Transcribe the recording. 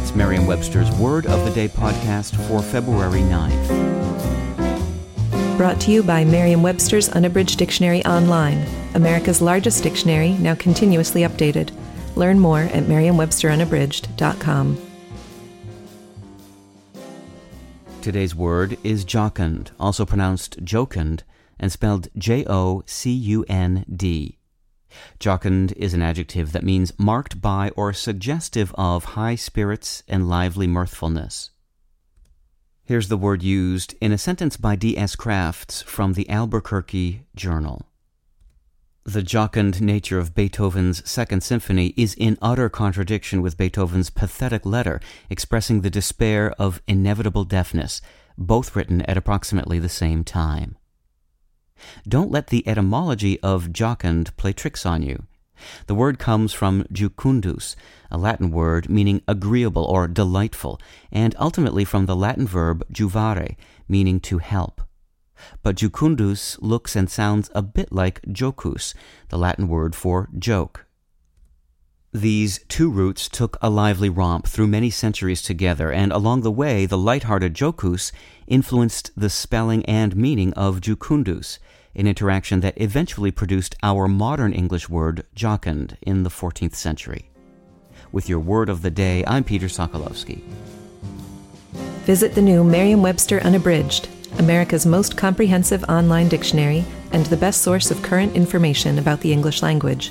It's Merriam Webster's Word of the Day podcast for February 9th. Brought to you by Merriam Webster's Unabridged Dictionary Online, America's largest dictionary, now continuously updated. Learn more at merriam-websterunabridged.com. Today's word is jocund, also pronounced jocund, and spelled J O C U N D. Jocund is an adjective that means marked by or suggestive of high spirits and lively mirthfulness. Here's the word used in a sentence by D.S. Crafts from the Albuquerque Journal. The jocund nature of Beethoven's Second Symphony is in utter contradiction with Beethoven's pathetic letter expressing the despair of inevitable deafness, both written at approximately the same time. Don't let the etymology of jocund play tricks on you. The word comes from jucundus, a Latin word meaning agreeable or delightful, and ultimately from the Latin verb juvare, meaning to help. But jucundus looks and sounds a bit like jocus, the Latin word for joke. These two roots took a lively romp through many centuries together, and along the way, the light-hearted jocus influenced the spelling and meaning of jucundus, an interaction that eventually produced our modern English word jocund in the 14th century. With your word of the day, I'm Peter Sokolowski. Visit the new Merriam Webster Unabridged, America's most comprehensive online dictionary and the best source of current information about the English language.